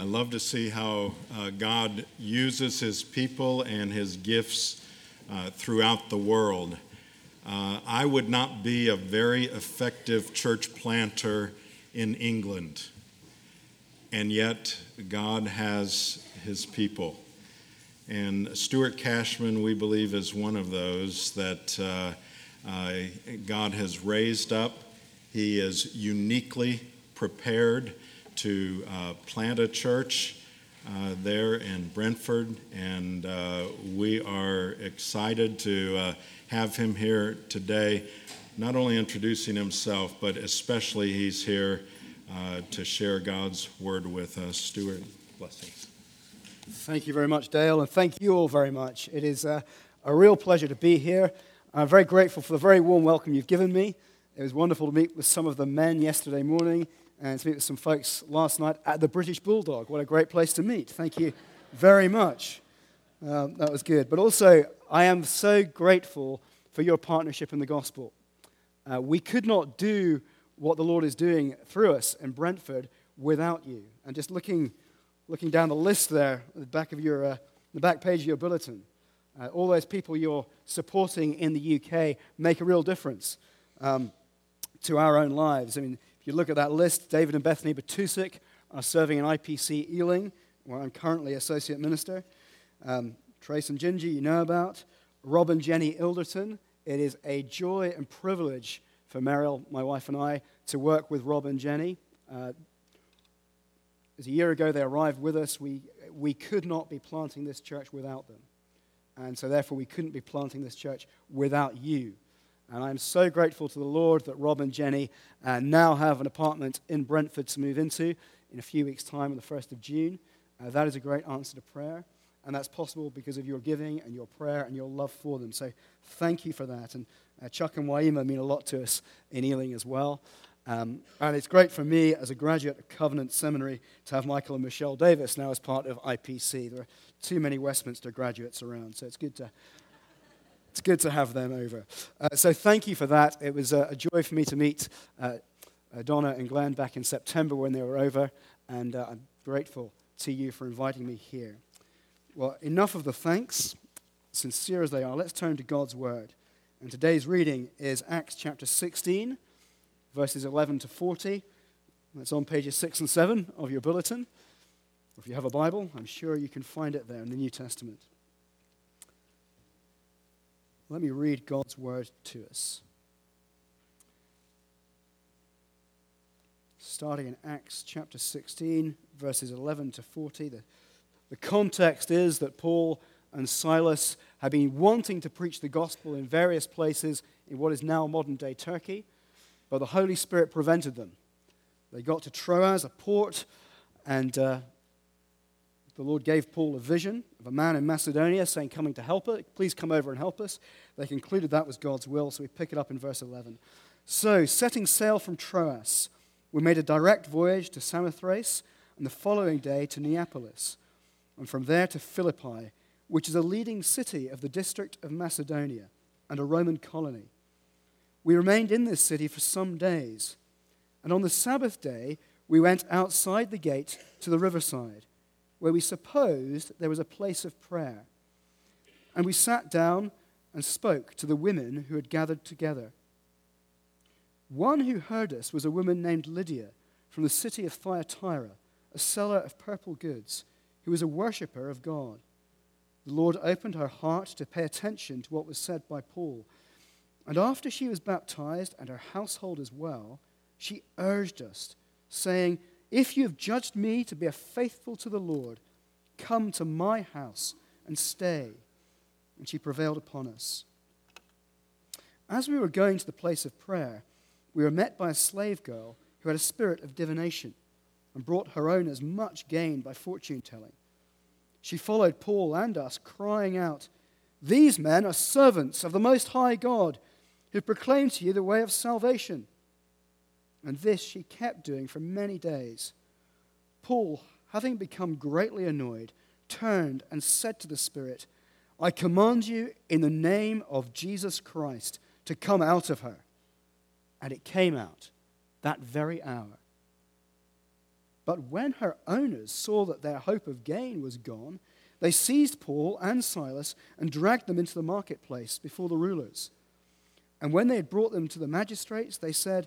I love to see how uh, God uses his people and his gifts uh, throughout the world. Uh, I would not be a very effective church planter in England, and yet God has his people. And Stuart Cashman, we believe, is one of those that uh, uh, God has raised up. He is uniquely prepared to uh, plant a church uh, there in Brentford, and uh, we are excited to uh, have him here today, not only introducing himself, but especially he's here uh, to share God's word with us. Stuart, blessings. Thank you very much, Dale, and thank you all very much. It is uh, a real pleasure to be here. I'm very grateful for the very warm welcome you've given me. It was wonderful to meet with some of the men yesterday morning and to meet with some folks last night at the British Bulldog. What a great place to meet. Thank you very much. Um, that was good. But also, I am so grateful for your partnership in the gospel. Uh, we could not do what the Lord is doing through us in Brentford without you. And just looking, looking down the list there, the back of your, uh, the back page of your bulletin, uh, all those people you're supporting in the UK make a real difference um, to our own lives. I mean, you look at that list, David and Bethany Batusik are serving in IPC Ealing, where I'm currently associate minister. Um, Trace and Gingy, you know about. Rob and Jenny Ilderton. It is a joy and privilege for Meryl, my wife, and I to work with Rob and Jenny. Uh, as a year ago they arrived with us, we, we could not be planting this church without them. And so, therefore, we couldn't be planting this church without you. And I'm so grateful to the Lord that Rob and Jenny uh, now have an apartment in Brentford to move into in a few weeks' time on the 1st of June. Uh, that is a great answer to prayer. And that's possible because of your giving and your prayer and your love for them. So thank you for that. And uh, Chuck and Waima mean a lot to us in Ealing as well. Um, and it's great for me as a graduate of Covenant Seminary to have Michael and Michelle Davis now as part of IPC. There are too many Westminster graduates around, so it's good to, it's good to have them over. Uh, so thank you for that. It was a, a joy for me to meet uh, uh, Donna and Glenn back in September when they were over, and uh, I'm grateful to you for inviting me here. Well, enough of the thanks, sincere as they are. Let's turn to God's Word. And today's reading is Acts chapter 16, verses 11 to 40. That's on pages 6 and 7 of your bulletin. If you have a Bible, I'm sure you can find it there in the New Testament. Let me read God's word to us. Starting in Acts chapter 16, verses 11 to 40. The, the context is that Paul and Silas have been wanting to preach the gospel in various places in what is now modern day Turkey, but the Holy Spirit prevented them. They got to Troas, a port, and uh, the Lord gave Paul a vision of a man in Macedonia saying, Coming to help us, please come over and help us. They concluded that was God's will, so we pick it up in verse 11. So, setting sail from Troas, we made a direct voyage to Samothrace, and the following day to Neapolis, and from there to Philippi, which is a leading city of the district of Macedonia and a Roman colony. We remained in this city for some days, and on the Sabbath day, we went outside the gate to the riverside where we supposed there was a place of prayer. And we sat down and spoke to the women who had gathered together. One who heard us was a woman named Lydia from the city of Thyatira, a seller of purple goods, who was a worshipper of God. The Lord opened her heart to pay attention to what was said by Paul. And after she was baptized, and her household as well, she urged us, saying, if you have judged me to be faithful to the Lord, come to my house and stay. And she prevailed upon us. As we were going to the place of prayer, we were met by a slave girl who had a spirit of divination and brought her owners much gain by fortune telling. She followed Paul and us, crying out, These men are servants of the Most High God, who proclaim to you the way of salvation. And this she kept doing for many days. Paul, having become greatly annoyed, turned and said to the Spirit, I command you in the name of Jesus Christ to come out of her. And it came out that very hour. But when her owners saw that their hope of gain was gone, they seized Paul and Silas and dragged them into the marketplace before the rulers. And when they had brought them to the magistrates, they said,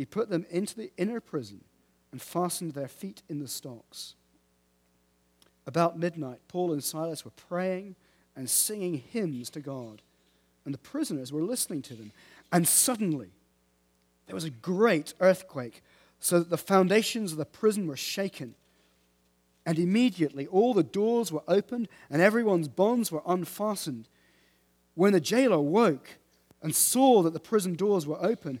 he put them into the inner prison and fastened their feet in the stocks. About midnight, Paul and Silas were praying and singing hymns to God, and the prisoners were listening to them. And suddenly, there was a great earthquake, so that the foundations of the prison were shaken. And immediately all the doors were opened and everyone's bonds were unfastened. When the jailer woke and saw that the prison doors were open,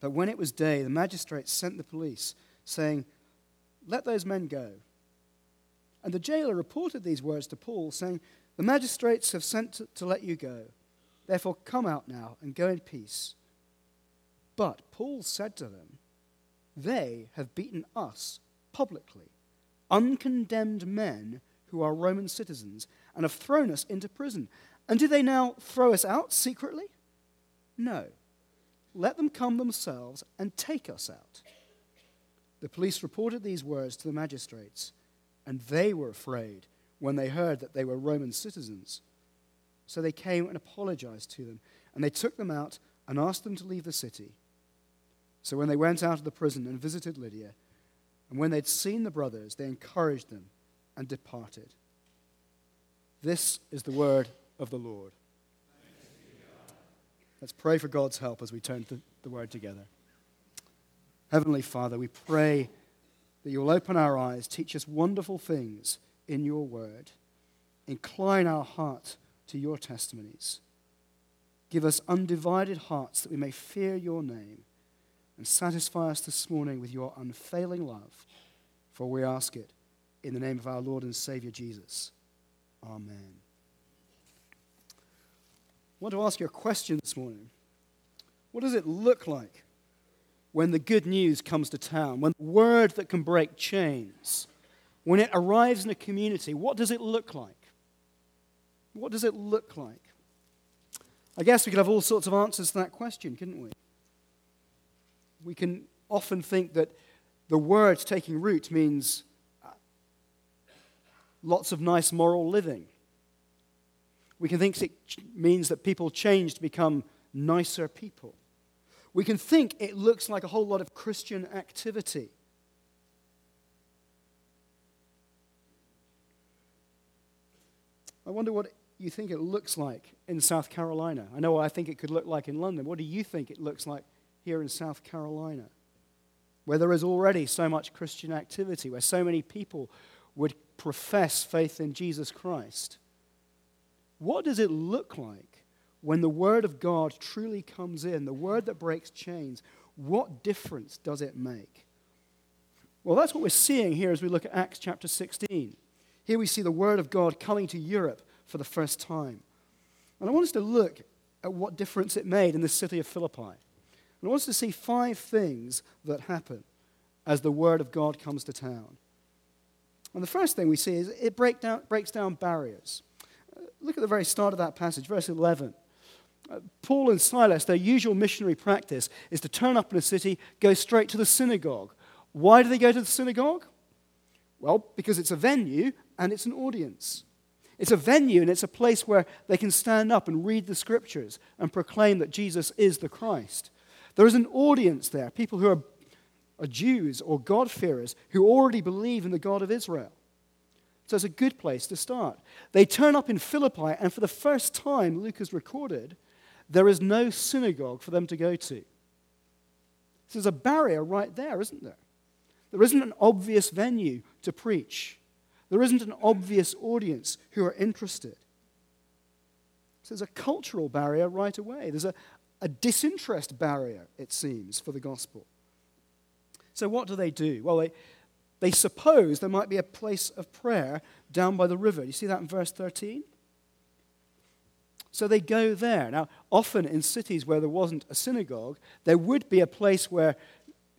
But when it was day, the magistrates sent the police, saying, Let those men go. And the jailer reported these words to Paul, saying, The magistrates have sent to, to let you go. Therefore, come out now and go in peace. But Paul said to them, They have beaten us publicly, uncondemned men who are Roman citizens, and have thrown us into prison. And do they now throw us out secretly? No. Let them come themselves and take us out. The police reported these words to the magistrates, and they were afraid when they heard that they were Roman citizens. So they came and apologized to them, and they took them out and asked them to leave the city. So when they went out of the prison and visited Lydia, and when they'd seen the brothers, they encouraged them and departed. This is the word of the Lord. Let's pray for God's help as we turn to the word together. Heavenly Father, we pray that you will open our eyes, teach us wonderful things in your word, incline our heart to your testimonies. Give us undivided hearts that we may fear your name and satisfy us this morning with your unfailing love. For we ask it in the name of our Lord and Savior Jesus. Amen. I want to ask you a question this morning. What does it look like when the good news comes to town, when the word that can break chains, when it arrives in a community? What does it look like? What does it look like? I guess we could have all sorts of answers to that question, couldn't we? we can often think that the word taking root means lots of nice moral living. We can think it means that people change to become nicer people. We can think it looks like a whole lot of Christian activity. I wonder what you think it looks like in South Carolina. I know what I think it could look like in London. What do you think it looks like here in South Carolina, where there is already so much Christian activity, where so many people would profess faith in Jesus Christ. What does it look like when the Word of God truly comes in, the Word that breaks chains? What difference does it make? Well, that's what we're seeing here as we look at Acts chapter 16. Here we see the Word of God coming to Europe for the first time. And I want us to look at what difference it made in the city of Philippi. And I want us to see five things that happen as the Word of God comes to town. And the first thing we see is it break down, breaks down barriers. Look at the very start of that passage, verse 11. Uh, Paul and Silas, their usual missionary practice is to turn up in a city, go straight to the synagogue. Why do they go to the synagogue? Well, because it's a venue and it's an audience. It's a venue and it's a place where they can stand up and read the scriptures and proclaim that Jesus is the Christ. There is an audience there, people who are, are Jews or God-fearers who already believe in the God of Israel. So it's a good place to start. They turn up in Philippi, and for the first time, Luke has recorded, there is no synagogue for them to go to. So there's a barrier right there, isn't there? There isn't an obvious venue to preach. There isn't an obvious audience who are interested. So there's a cultural barrier right away. There's a, a disinterest barrier, it seems, for the gospel. So what do they do? Well, they, they suppose there might be a place of prayer down by the river. You see that in verse 13? So they go there. Now, often in cities where there wasn't a synagogue, there would be a place where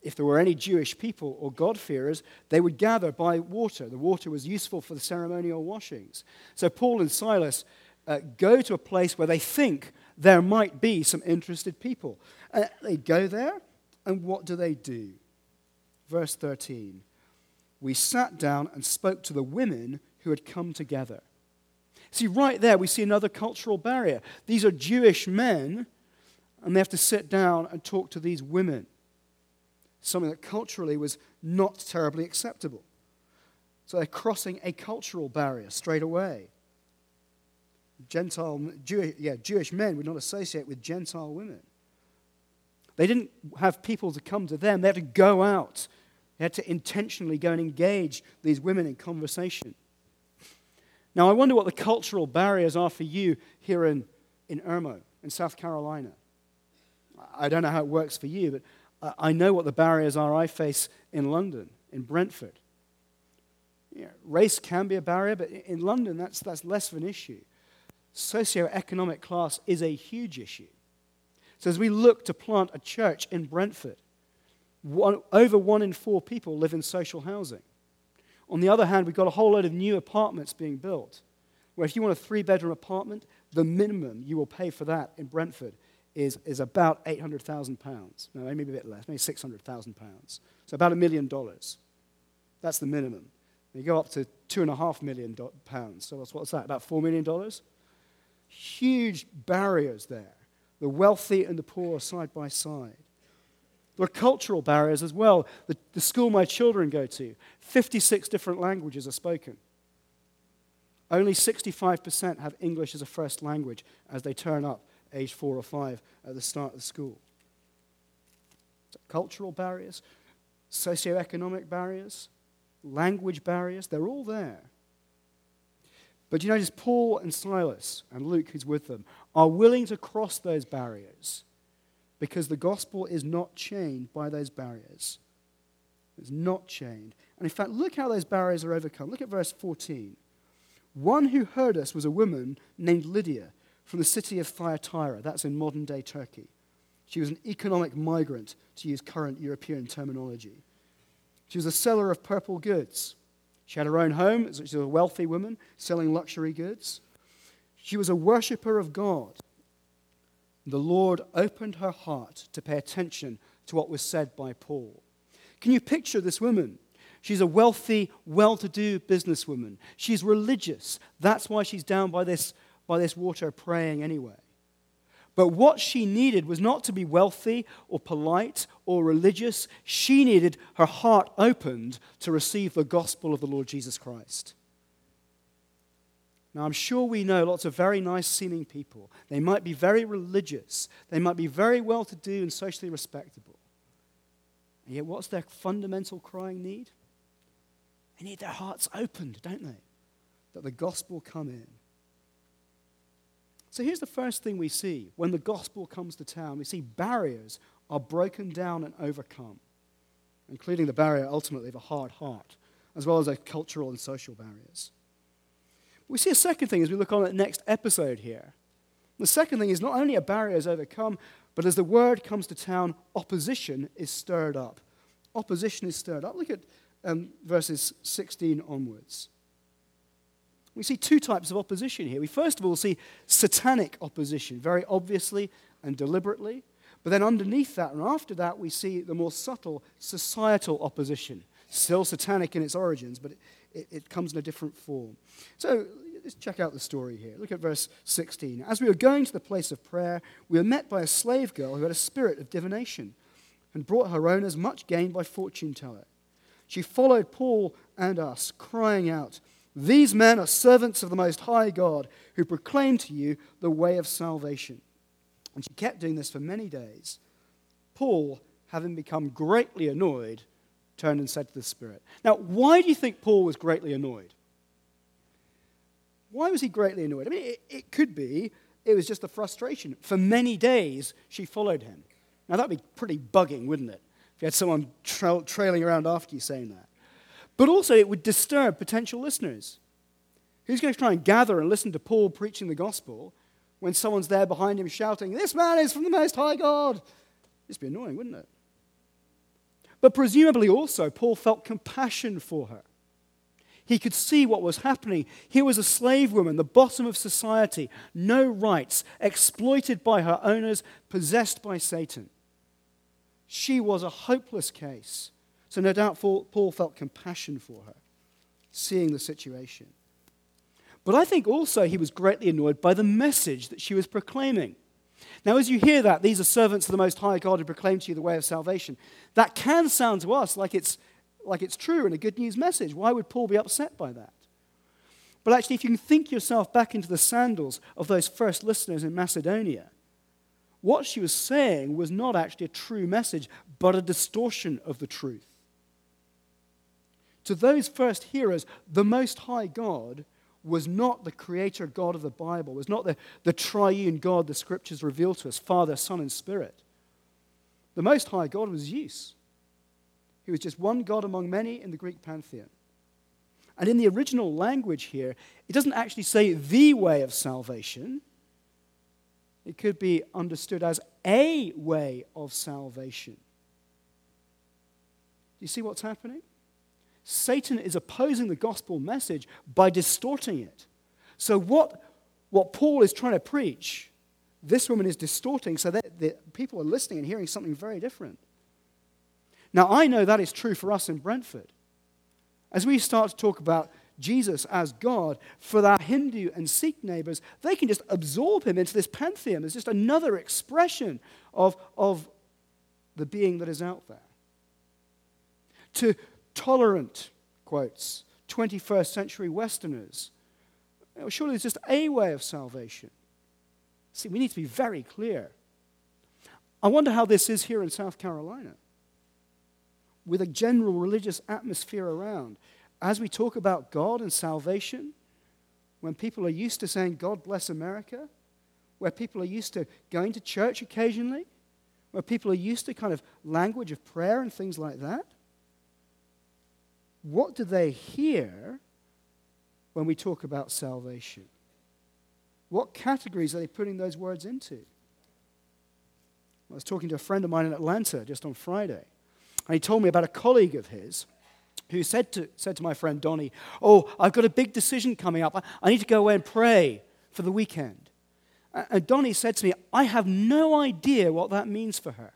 if there were any Jewish people or God-fearers, they would gather by water. The water was useful for the ceremonial washings. So Paul and Silas uh, go to a place where they think there might be some interested people. Uh, they go there, and what do they do? Verse 13 We sat down and spoke to the women who had come together. See, right there, we see another cultural barrier. These are Jewish men, and they have to sit down and talk to these women something that culturally was not terribly acceptable. So they're crossing a cultural barrier straight away. Gentile, Jewish, yeah, Jewish men would not associate with Gentile women. They didn't have people to come to them, they had to go out. They had to intentionally go and engage these women in conversation. Now, I wonder what the cultural barriers are for you here in, in Irmo, in South Carolina. I don't know how it works for you, but I know what the barriers are I face in London, in Brentford. Yeah, race can be a barrier, but in London, that's, that's less of an issue. Socioeconomic class is a huge issue. So, as we look to plant a church in Brentford, one, over one in four people live in social housing. On the other hand, we've got a whole load of new apartments being built, where if you want a three bedroom apartment, the minimum you will pay for that in Brentford is, is about £800,000. No, maybe a bit less, maybe £600,000. So about a million dollars. That's the minimum. You go up to $2.5 million. Pounds. So what's, what's that? About $4 million? Huge barriers there. The wealthy and the poor side by side. There are cultural barriers as well. The, the school my children go to, 56 different languages are spoken. Only 65% have English as a first language as they turn up age four or five at the start of school. So cultural barriers, socioeconomic barriers, language barriers, they're all there. But you notice Paul and Silas and Luke, who's with them, are willing to cross those barriers because the gospel is not chained by those barriers. It's not chained. And in fact, look how those barriers are overcome. Look at verse 14. One who heard us was a woman named Lydia from the city of Thyatira. That's in modern day Turkey. She was an economic migrant, to use current European terminology. She was a seller of purple goods. She had her own home. She was a wealthy woman selling luxury goods. She was a worshiper of God. The Lord opened her heart to pay attention to what was said by Paul. Can you picture this woman? She's a wealthy, well to do businesswoman. She's religious. That's why she's down by this by this water praying anyway. But what she needed was not to be wealthy or polite or religious. She needed her heart opened to receive the gospel of the Lord Jesus Christ. Now, I'm sure we know lots of very nice seeming people. They might be very religious, they might be very well to do and socially respectable. And yet, what's their fundamental crying need? They need their hearts opened, don't they? That the gospel come in. So here's the first thing we see when the gospel comes to town we see barriers are broken down and overcome, including the barrier ultimately of a hard heart, as well as cultural and social barriers. We see a second thing as we look on at next episode here. The second thing is not only a barrier is overcome, but as the word comes to town, opposition is stirred up. Opposition is stirred up. Look at um, verses 16 onwards. We see two types of opposition here. We first of all see satanic opposition, very obviously and deliberately. But then underneath that and after that, we see the more subtle societal opposition, still satanic in its origins, but it, it, comes in a different form. So let's check out the story here. Look at verse 16. As we were going to the place of prayer, we were met by a slave girl who had a spirit of divination and brought her owners much gain by fortune teller. She followed Paul and us, crying out, These men are servants of the Most High God, who proclaim to you the way of salvation. And she kept doing this for many days. Paul, having become greatly annoyed, turned and said to the Spirit. Now, why do you think Paul was greatly annoyed? Why was he greatly annoyed? I mean, it, it could be it was just a frustration. For many days, she followed him. Now, that'd be pretty bugging, wouldn't it? If you had someone tra- trailing around after you saying that. But also, it would disturb potential listeners. Who's going to try and gather and listen to Paul preaching the gospel when someone's there behind him shouting, This man is from the Most High God? It'd be annoying, wouldn't it? But presumably also, Paul felt compassion for her. He could see what was happening. Here was a slave woman, the bottom of society, no rights, exploited by her owners, possessed by Satan. She was a hopeless case. So, no doubt, Paul felt compassion for her, seeing the situation. But I think also he was greatly annoyed by the message that she was proclaiming. Now, as you hear that, these are servants of the Most High God who proclaim to you the way of salvation. That can sound to us like it's like it's true and a good news message. Why would Paul be upset by that? But actually, if you can think yourself back into the sandals of those first listeners in Macedonia, what she was saying was not actually a true message, but a distortion of the truth. To those first hearers, the Most High God was not the creator God of the Bible, was not the, the triune God the scriptures reveal to us Father, Son, and Spirit. The Most High God was Zeus. He was just one God among many in the Greek pantheon. And in the original language here, it doesn't actually say the way of salvation. It could be understood as a way of salvation. Do you see what's happening? Satan is opposing the gospel message by distorting it. So, what, what Paul is trying to preach, this woman is distorting so that the people are listening and hearing something very different. Now, I know that is true for us in Brentford. As we start to talk about Jesus as God, for our Hindu and Sikh neighbors, they can just absorb him into this pantheon. It's just another expression of, of the being that is out there. To tolerant, quotes, 21st century Westerners, surely it's just a way of salvation. See, we need to be very clear. I wonder how this is here in South Carolina with a general religious atmosphere around. As we talk about God and salvation, when people are used to saying, God bless America, where people are used to going to church occasionally, where people are used to kind of language of prayer and things like that, what do they hear when we talk about salvation? What categories are they putting those words into? I was talking to a friend of mine in Atlanta just on Friday. And he told me about a colleague of his who said to, said to my friend Donnie, Oh, I've got a big decision coming up. I need to go away and pray for the weekend. And Donnie said to me, I have no idea what that means for her.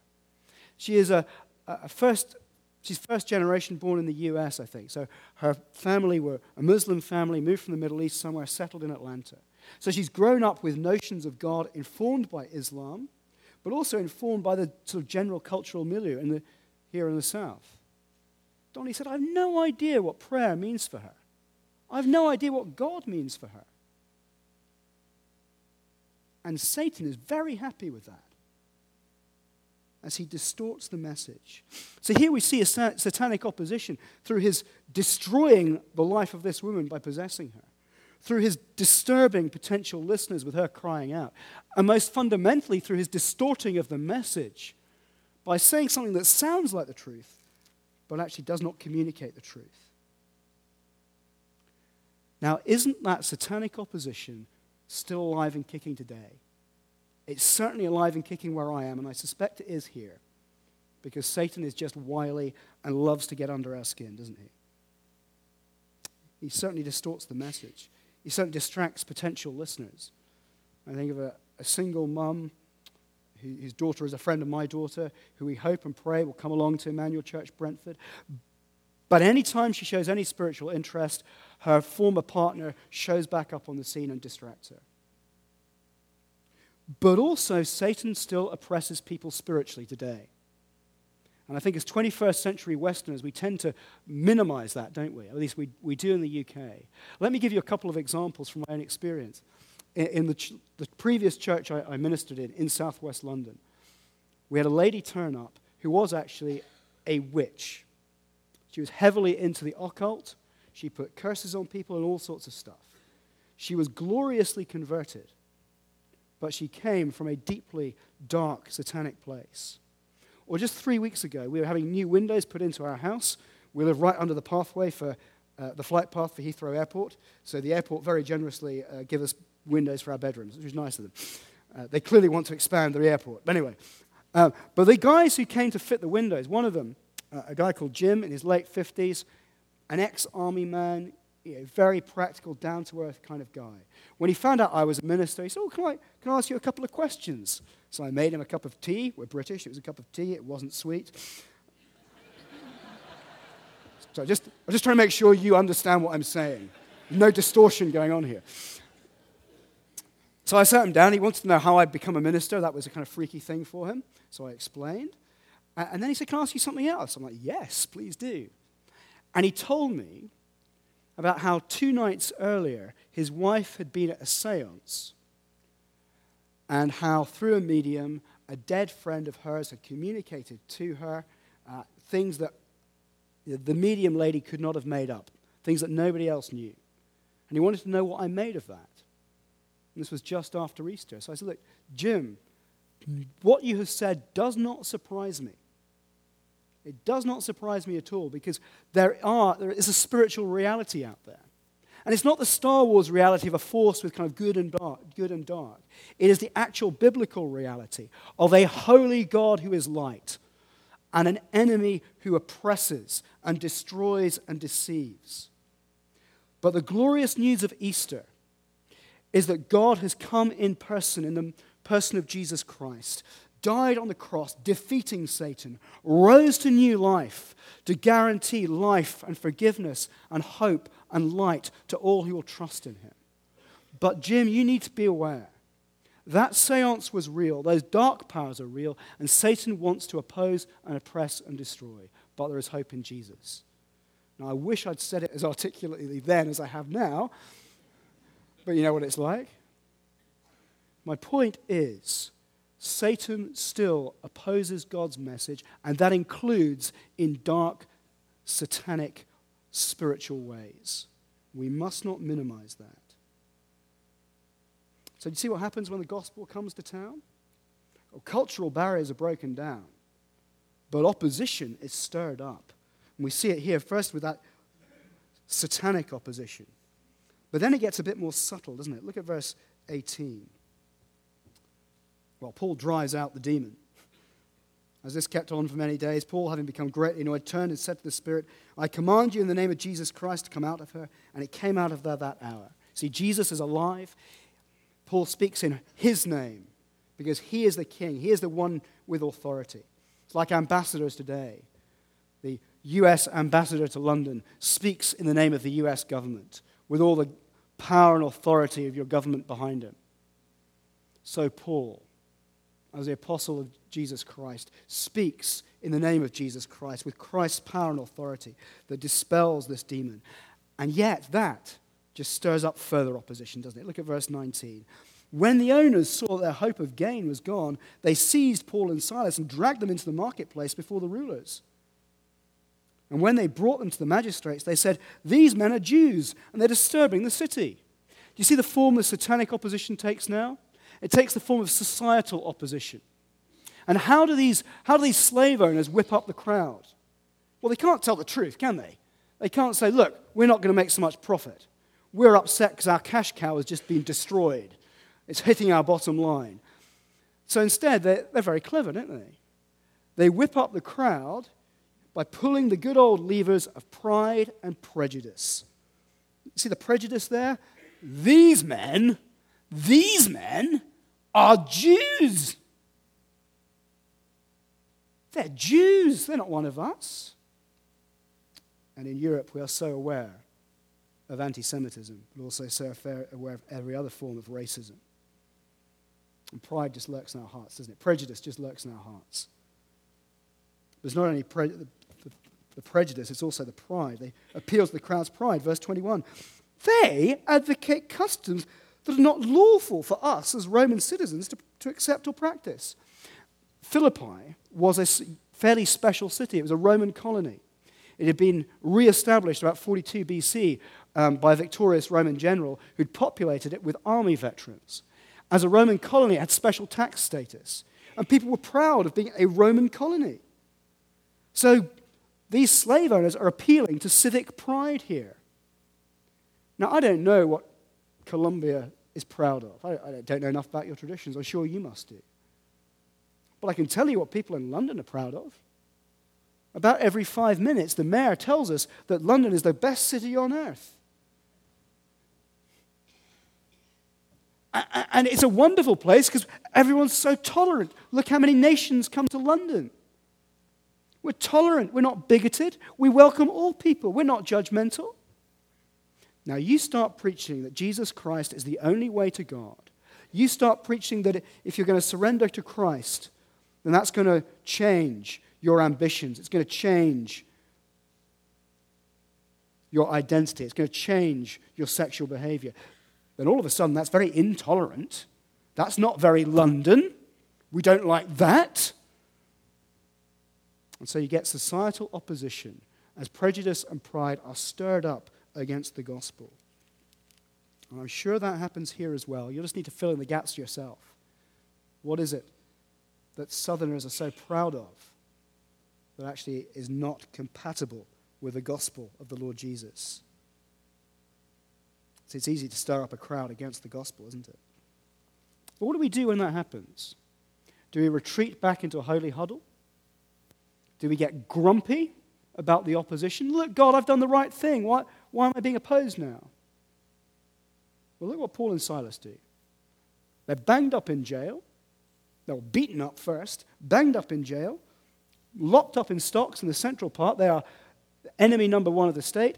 She is a, a first, she's first generation born in the US, I think. So her family were a Muslim family, moved from the Middle East somewhere, settled in Atlanta. So she's grown up with notions of God informed by Islam, but also informed by the sort of general cultural milieu in the here in the South. Donnie said, I have no idea what prayer means for her. I have no idea what God means for her. And Satan is very happy with that as he distorts the message. So here we see a satanic opposition through his destroying the life of this woman by possessing her, through his disturbing potential listeners with her crying out, and most fundamentally through his distorting of the message by saying something that sounds like the truth, but actually does not communicate the truth. Now, isn't that satanic opposition still alive and kicking today? It's certainly alive and kicking where I am, and I suspect it is here. because Satan is just wily and loves to get under our skin, doesn't he? He certainly distorts the message. He certainly distracts potential listeners. I think of a, a single mum whose daughter is a friend of my daughter, who we hope and pray will come along to Emmanuel Church Brentford. But anytime she shows any spiritual interest, her former partner shows back up on the scene and distracts her. But also, Satan still oppresses people spiritually today. And I think as 21st century Westerners, we tend to minimize that, don't we? At least we, we do in the UK. Let me give you a couple of examples from my own experience. In, in the, ch- the, previous church I, I ministered in, in southwest London, we had a lady turn up who was actually a witch. She was heavily into the occult. She put curses on people and all sorts of stuff. She was gloriously converted but she came from a deeply dark, satanic place. Or just three weeks ago, we were having new windows put into our house. We live right under the pathway for uh, the flight path for Heathrow Airport. So the airport very generously uh, give us windows for our bedrooms, which is nice of them. Uh, they clearly want to expand the airport. But anyway, uh, but the guys who came to fit the windows, one of them, uh, a guy called Jim in his late 50s, an ex army man, you know, very practical, down to earth kind of guy. When he found out I was a minister, he said, Oh, can I, can I ask you a couple of questions? So I made him a cup of tea. We're British. It was a cup of tea. It wasn't sweet. so just, I'm just trying to make sure you understand what I'm saying. No distortion going on here. So I sat him down. He wanted to know how I'd become a minister. That was a kind of freaky thing for him. So I explained. And then he said, Can I ask you something else? I'm like, Yes, please do. And he told me about how two nights earlier his wife had been at a seance and how through a medium a dead friend of hers had communicated to her uh, things that the medium lady could not have made up, things that nobody else knew. And he wanted to know what I made of that. And this was just after Easter. So I said, Look, Jim, what you have said does not surprise me. It does not surprise me at all because there, are, there is a spiritual reality out there. And it's not the Star Wars reality of a force with kind of good and dark, good and dark. It is the actual biblical reality of a holy God who is light and an enemy who oppresses and destroys and deceives. But the glorious news of Easter is that God has come in person in the person of Jesus Christ died on the cross, defeating Satan, rose to new life to guarantee life and forgiveness and hope and light to all who will trust in him. But, Jim, you need to be aware that seance was real, those dark powers are real, and Satan wants to oppose and oppress and destroy. But there is hope in Jesus. Now, I wish I'd said it as articulately then as I have now, but you know what it's like? My point is Satan still opposes God's message, and that includes in dark, satanic, spiritual ways. We must not minimize that. So, you see what happens when the gospel comes to town? Well, cultural barriers are broken down, but opposition is stirred up. And we see it here first with that satanic opposition. But then it gets a bit more subtle, doesn't it? Look at verse 18. Well, Paul drives out the demon. As this kept on for many days, Paul, having become greatly annoyed, turned and said to the Spirit, I command you in the name of Jesus Christ to come out of her. And it came out of her that hour. See, Jesus is alive. Paul speaks in his name because he is the king, he is the one with authority. It's like ambassadors today. The US ambassador to London speaks in the name of the US government with all the power and authority of your government behind him. So, Paul as the apostle of Jesus Christ, speaks in the name of Jesus Christ with Christ's power and authority that dispels this demon. And yet, that just stirs up further opposition, doesn't it? Look at verse 19. When the owners saw their hope of gain was gone, they seized Paul and Silas and dragged them into the marketplace before the rulers. And when they brought them to the magistrates, they said, These men are Jews, and they're disturbing the city. Do you see the form the satanic opposition takes now? It takes the form of societal opposition. And how do these, how do these slave owners whip up the crowd? Well, they can't tell the truth, can they? They can't say, look, we're not going to make so much profit. We're upset because our cash cow has just been destroyed. It's hitting our bottom line. So instead, they're, they're very clever, aren't they? They whip up the crowd by pulling the good old levers of pride and prejudice. See the prejudice there? These men, these men are Jews. They're Jews. They're not one of us. And in Europe, we are so aware of anti Semitism, but also so aware of every other form of racism. And pride just lurks in our hearts, doesn't it? Prejudice just lurks in our hearts. There's not only pre- the, the, the prejudice, it's also the pride. They appeal to the crowd's pride. Verse 21 They advocate customs that are not lawful for us as Roman citizens to, to accept or practice. Philippi was a fairly special city, it was a Roman colony. It had been re established about 42 BC um, by a victorious Roman general who'd populated it with army veterans. As a Roman colony, it had special tax status, and people were proud of being a Roman colony. So these slave owners are appealing to civic pride here. Now, I don't know what Columbia is proud of. I, I don't know enough about your traditions. I'm sure you must do. But I can tell you what people in London are proud of. About every five minutes, the mayor tells us that London is the best city on earth. And it's a wonderful place because everyone's so tolerant. Look how many nations come to London. We're tolerant. We're not bigoted. We welcome all people. We're not judgmental. Now, you start preaching that Jesus Christ is the only way to God. You start preaching that if you're going to surrender to Christ, then that's going to change your ambitions. It's going to change your identity. It's going to change your sexual behavior. Then all of a sudden, that's very intolerant. That's not very London. We don't like that. And so you get societal opposition as prejudice and pride are stirred up against the gospel. And I'm sure that happens here as well. You'll just need to fill in the gaps yourself. What is it that Southerners are so proud of that actually is not compatible with the gospel of the Lord Jesus? So it's easy to stir up a crowd against the gospel, isn't it? But what do we do when that happens? Do we retreat back into a holy huddle? Do we get grumpy about the opposition? Look, God, I've done the right thing. Why, why am I being opposed now? Well, look what Paul and Silas do. They're banged up in jail. They were beaten up first, banged up in jail, locked up in stocks in the central part. They are enemy number one of the state.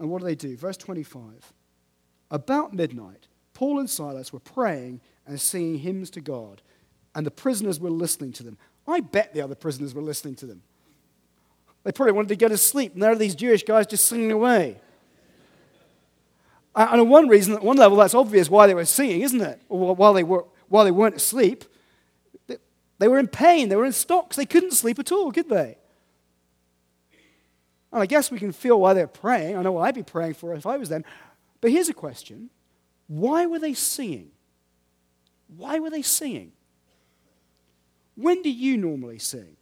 And what do they do? Verse 25. About midnight, Paul and Silas were praying and singing hymns to God, and the prisoners were listening to them. I bet the other prisoners were listening to them. They probably wanted to get to sleep, and there are these Jewish guys just singing away. Uh, and on one reason, at one level, that's obvious why they were singing, isn't it? While they, were, while they weren't asleep, they were in pain, they were in stocks, they couldn't sleep at all, could they? And I guess we can feel why they're praying. I know what I'd be praying for if I was them. But here's a question why were they singing? Why were they singing? When do you normally sing?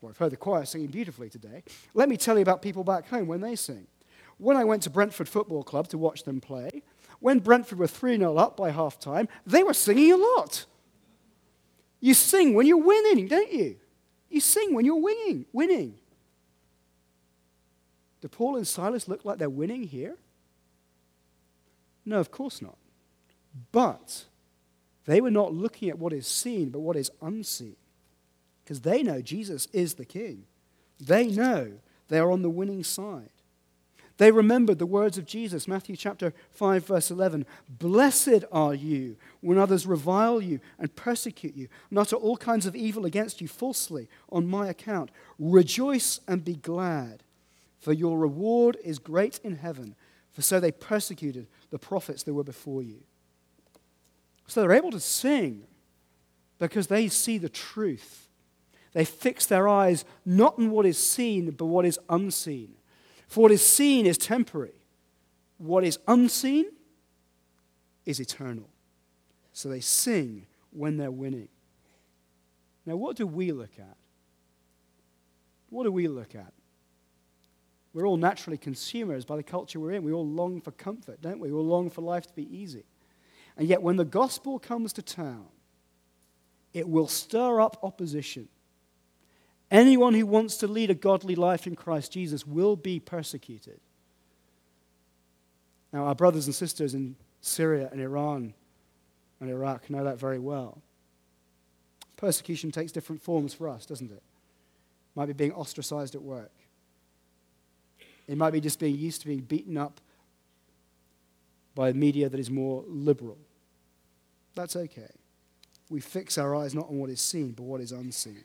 Well, I've heard the choir singing beautifully today. Let me tell you about people back home when they sing. When I went to Brentford Football Club to watch them play, when Brentford were 3 0 up by half time, they were singing a lot. You sing when you're winning, don't you? You sing when you're winning. Winning. Do Paul and Silas look like they're winning here? No, of course not. But they were not looking at what is seen, but what is unseen. Because they know Jesus is the King. They know they are on the winning side. They remembered the words of Jesus, Matthew chapter 5, verse 11. Blessed are you when others revile you and persecute you, and utter all kinds of evil against you falsely on my account. Rejoice and be glad for your reward is great in heaven, for so they persecuted the prophets that were before you. So they're able to sing because they see the truth. They fix their eyes not on what is seen, but what is unseen. For what is seen is temporary, what is unseen is eternal. So they sing when they're winning. Now, what do we look at? What do we look at? We're all naturally consumers by the culture we're in. We all long for comfort, don't we? We all long for life to be easy. And yet, when the gospel comes to town, it will stir up opposition. Anyone who wants to lead a godly life in Christ Jesus will be persecuted. Now, our brothers and sisters in Syria and Iran and Iraq know that very well. Persecution takes different forms for us, doesn't it? it might be being ostracized at work. It might be just being used to being beaten up by a media that is more liberal. That's okay. We fix our eyes not on what is seen, but what is unseen.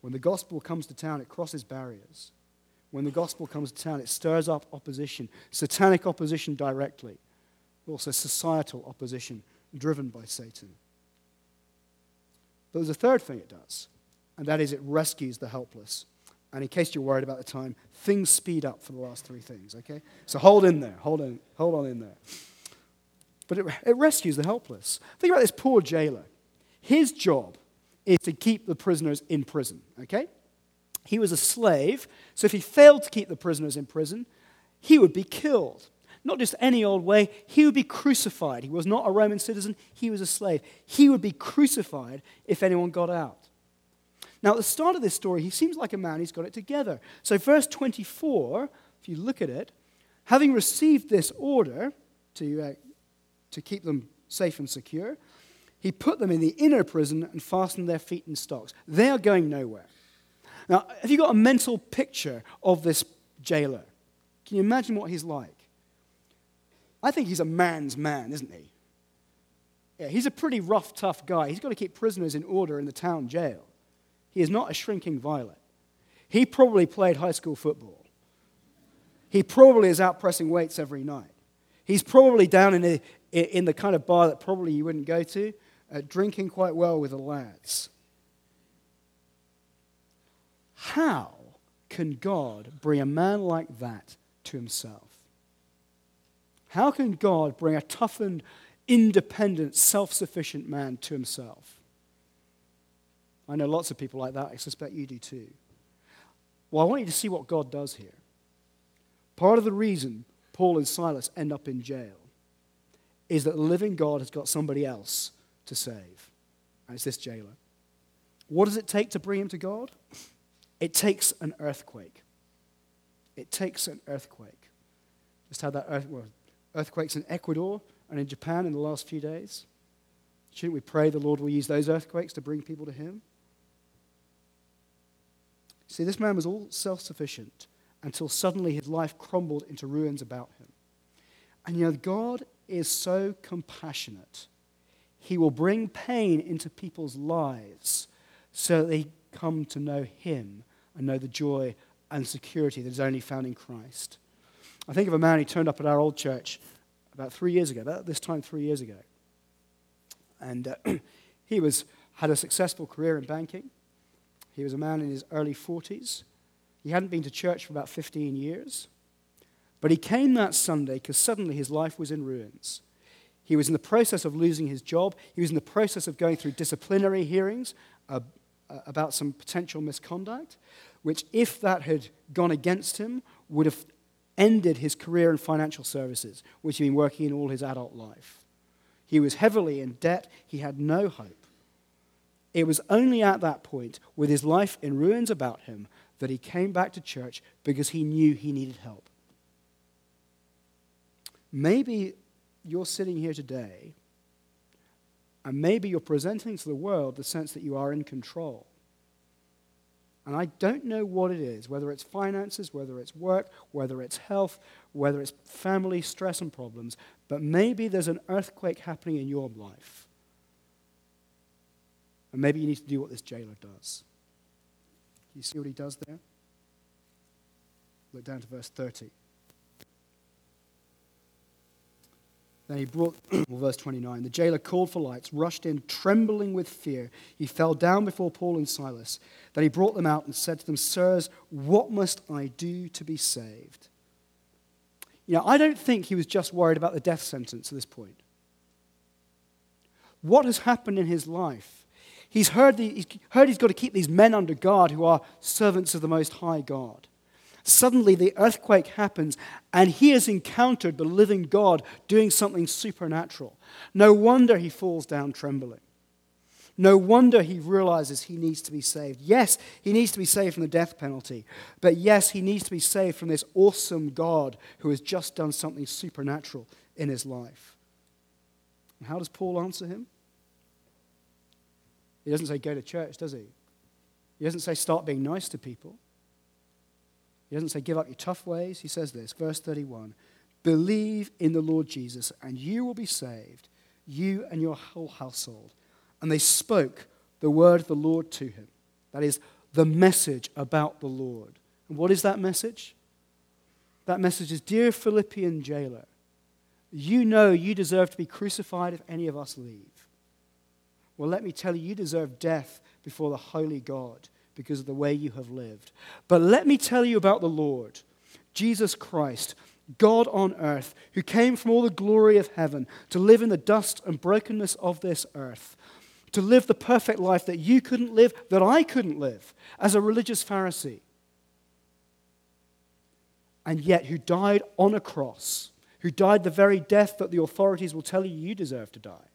When the gospel comes to town, it crosses barriers. When the gospel comes to town, it stirs up opposition, satanic opposition directly, also societal opposition driven by Satan. But there's a third thing it does, and that is it rescues the helpless. And in case you're worried about the time, things speed up for the last three things, okay? So hold in there, hold on, hold on in there. But it, it rescues the helpless. Think about this poor jailer. His job is to keep the prisoners in prison, okay? He was a slave, so if he failed to keep the prisoners in prison, he would be killed. Not just any old way, he would be crucified. He was not a Roman citizen, he was a slave. He would be crucified if anyone got out. Now, at the start of this story, he seems like a man who's got it together. So, verse 24, if you look at it, having received this order to, uh, to keep them safe and secure, he put them in the inner prison and fastened their feet in stocks. They are going nowhere. Now, have you got a mental picture of this jailer? Can you imagine what he's like? I think he's a man's man, isn't he? Yeah, he's a pretty rough, tough guy. He's got to keep prisoners in order in the town jail. He is not a shrinking violet. He probably played high school football. He probably is out pressing weights every night. He's probably down in the, in the kind of bar that probably you wouldn't go to uh, drinking quite well with the lads. How can God bring a man like that to himself? How can God bring a toughened, independent, self sufficient man to himself? I know lots of people like that. I suspect you do too. Well, I want you to see what God does here. Part of the reason Paul and Silas end up in jail is that the living God has got somebody else to save. And it's this jailer. What does it take to bring him to God? It takes an earthquake. It takes an earthquake. Just had that earth, well, earthquakes in Ecuador and in Japan in the last few days. Shouldn't we pray the Lord will use those earthquakes to bring people to Him? See, this man was all self sufficient until suddenly his life crumbled into ruins about him. And you know, God is so compassionate he will bring pain into people's lives so that they come to know Him and know the joy and security that is only found in Christ. I think of a man who turned up at our old church about three years ago, about this time three years ago. And uh, he was, had a successful career in banking. He was a man in his early 40s. He hadn't been to church for about 15 years. But he came that Sunday because suddenly his life was in ruins. He was in the process of losing his job. He was in the process of going through disciplinary hearings uh, uh, about some potential misconduct, which, if that had gone against him, would have ended his career in financial services, which he'd been working in all his adult life. He was heavily in debt. He had no hope. It was only at that point, with his life in ruins about him, that he came back to church because he knew he needed help. Maybe you're sitting here today, and maybe you're presenting to the world the sense that you are in control. And I don't know what it is, whether it's finances, whether it's work, whether it's health, whether it's family stress and problems, but maybe there's an earthquake happening in your life. And maybe you need to do what this jailer does. You see what he does there? Look down to verse 30. Then he brought, well, verse 29, the jailer called for lights, rushed in, trembling with fear. He fell down before Paul and Silas. Then he brought them out and said to them, Sirs, what must I do to be saved? You know, I don't think he was just worried about the death sentence at this point. What has happened in his life? He's heard, the, he's heard he's got to keep these men under guard who are servants of the Most High God. Suddenly, the earthquake happens, and he has encountered the living God doing something supernatural. No wonder he falls down trembling. No wonder he realizes he needs to be saved. Yes, he needs to be saved from the death penalty. But yes, he needs to be saved from this awesome God who has just done something supernatural in his life. And how does Paul answer him? He doesn't say go to church, does he? He doesn't say start being nice to people. He doesn't say give up your tough ways. He says this, verse 31 Believe in the Lord Jesus, and you will be saved, you and your whole household. And they spoke the word of the Lord to him. That is, the message about the Lord. And what is that message? That message is Dear Philippian jailer, you know you deserve to be crucified if any of us leave. Well, let me tell you, you deserve death before the holy God because of the way you have lived. But let me tell you about the Lord, Jesus Christ, God on earth, who came from all the glory of heaven to live in the dust and brokenness of this earth, to live the perfect life that you couldn't live, that I couldn't live as a religious Pharisee. And yet, who died on a cross, who died the very death that the authorities will tell you you deserve to die,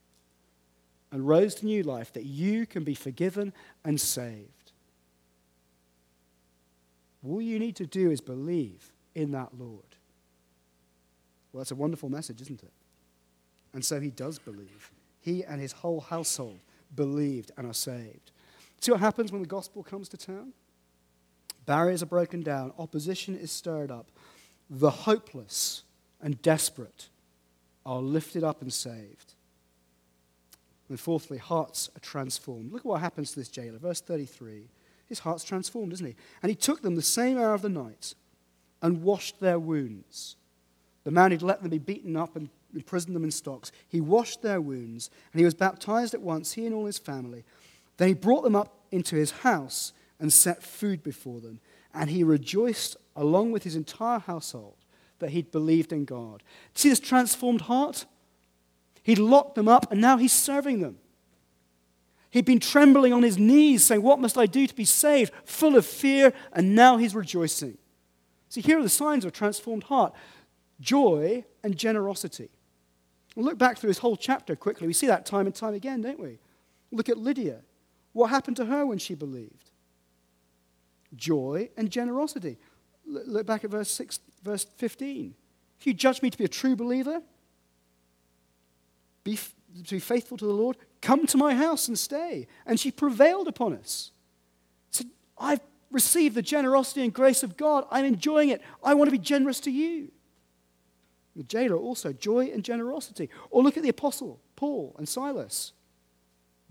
and rose to new life that you can be forgiven and saved. All you need to do is believe in that Lord. Well, that's a wonderful message, isn't it? And so he does believe. He and his whole household believed and are saved. See what happens when the gospel comes to town? Barriers are broken down, opposition is stirred up. The hopeless and desperate are lifted up and saved. And fourthly, hearts are transformed. Look at what happens to this jailer. Verse 33. His heart's transformed, isn't he? And he took them the same hour of the night and washed their wounds. The man who'd let them be beaten up and imprisoned them in stocks, he washed their wounds and he was baptized at once, he and all his family. Then he brought them up into his house and set food before them. And he rejoiced along with his entire household that he'd believed in God. See this transformed heart? He'd locked them up and now he's serving them. He'd been trembling on his knees, saying, What must I do to be saved? Full of fear, and now he's rejoicing. See, here are the signs of a transformed heart joy and generosity. We'll look back through this whole chapter quickly. We see that time and time again, don't we? Look at Lydia. What happened to her when she believed? Joy and generosity. Look back at verse, 6, verse 15. If you judge me to be a true believer, be, to be faithful to the Lord, come to my house and stay. And she prevailed upon us. Said, I've received the generosity and grace of God. I'm enjoying it. I want to be generous to you. The jailer also, joy and generosity. Or look at the apostle, Paul and Silas.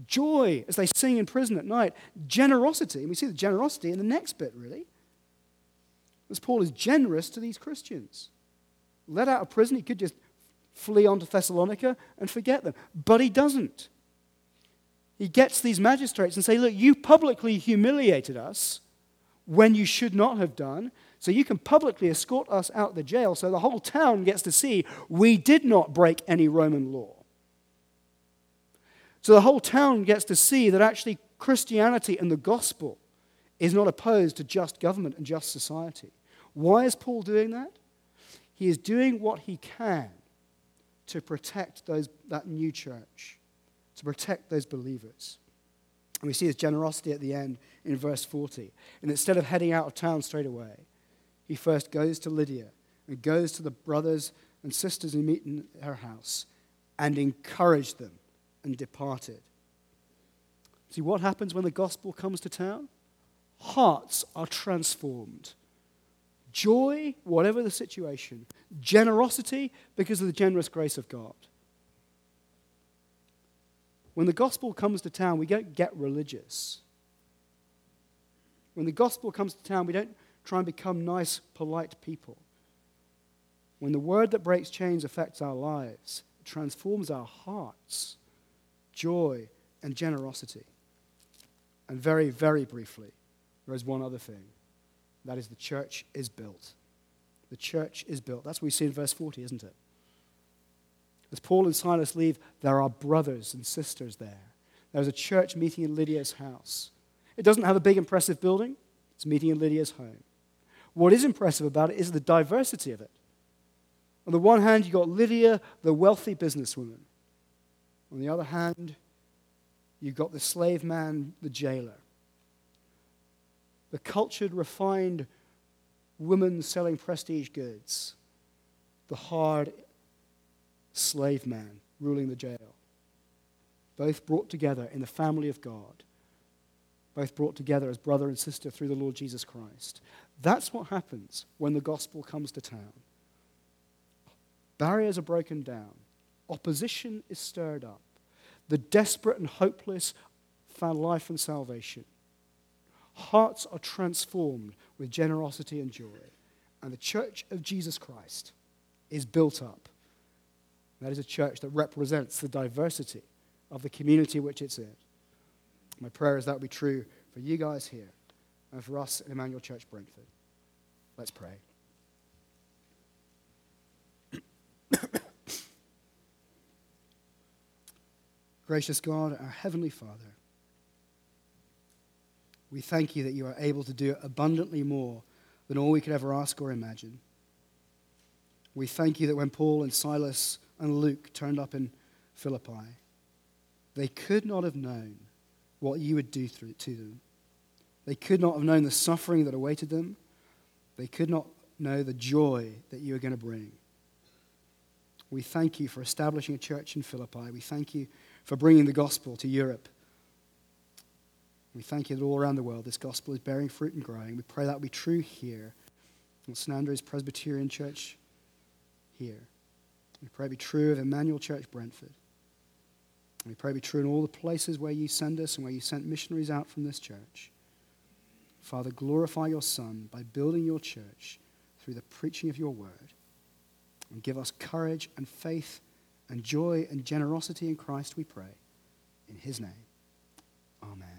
Joy as they sing in prison at night. Generosity. And we see the generosity in the next bit, really. As Paul is generous to these Christians. Let out of prison, he could just flee on to Thessalonica and forget them. But he doesn't. He gets these magistrates and say, Look, you publicly humiliated us when you should not have done. So you can publicly escort us out the jail so the whole town gets to see we did not break any Roman law. So the whole town gets to see that actually Christianity and the gospel is not opposed to just government and just society. Why is Paul doing that? He is doing what he can to protect those, that new church, to protect those believers. And we see his generosity at the end in verse 40. And instead of heading out of town straight away, he first goes to Lydia and goes to the brothers and sisters who meet in her house and encouraged them and departed. See what happens when the gospel comes to town? Hearts are transformed joy, whatever the situation, generosity because of the generous grace of God. When the gospel comes to town, we don't get religious. When the gospel comes to town, we don't try and become nice, polite people. When the word that breaks chains affects our lives, it transforms our hearts, joy and generosity. And very, very briefly, there is one other thing that is, the church is built. The church is built. That's what we see in verse 40, isn't it? As Paul and Silas leave, there are brothers and sisters there. There's a church meeting in Lydia's house. It doesn't have a big, impressive building, it's meeting in Lydia's home. What is impressive about it is the diversity of it. On the one hand, you've got Lydia, the wealthy businesswoman. On the other hand, You've got the slave man, the jailer, the cultured, refined woman selling prestige goods, the hard slave man ruling the jail. Both brought together in the family of God, both brought together as brother and sister through the Lord Jesus Christ. That's what happens when the gospel comes to town. Barriers are broken down, opposition is stirred up, the desperate and hopeless found life and salvation. Hearts are transformed with generosity and joy. And the church of Jesus Christ is built up. That is a church that represents the diversity of the community which it's in. My prayer is that will be true for you guys here and for us at Emmanuel Church Brentford. Let's pray. Gracious God, our Heavenly Father, we thank you that you are able to do abundantly more than all we could ever ask or imagine. We thank you that when Paul and Silas and Luke turned up in Philippi, they could not have known what you would do through, to them. They could not have known the suffering that awaited them. They could not know the joy that you were going to bring. We thank you for establishing a church in Philippi. We thank you for bringing the gospel to Europe. We thank you that all around the world this gospel is bearing fruit and growing. We pray that will be true here in St. Andrew's Presbyterian Church here. We pray it be true of Emmanuel Church Brentford. We pray it be true in all the places where you send us and where you sent missionaries out from this church. Father, glorify your Son by building your church through the preaching of your word. And give us courage and faith and joy and generosity in Christ, we pray. In his name, amen.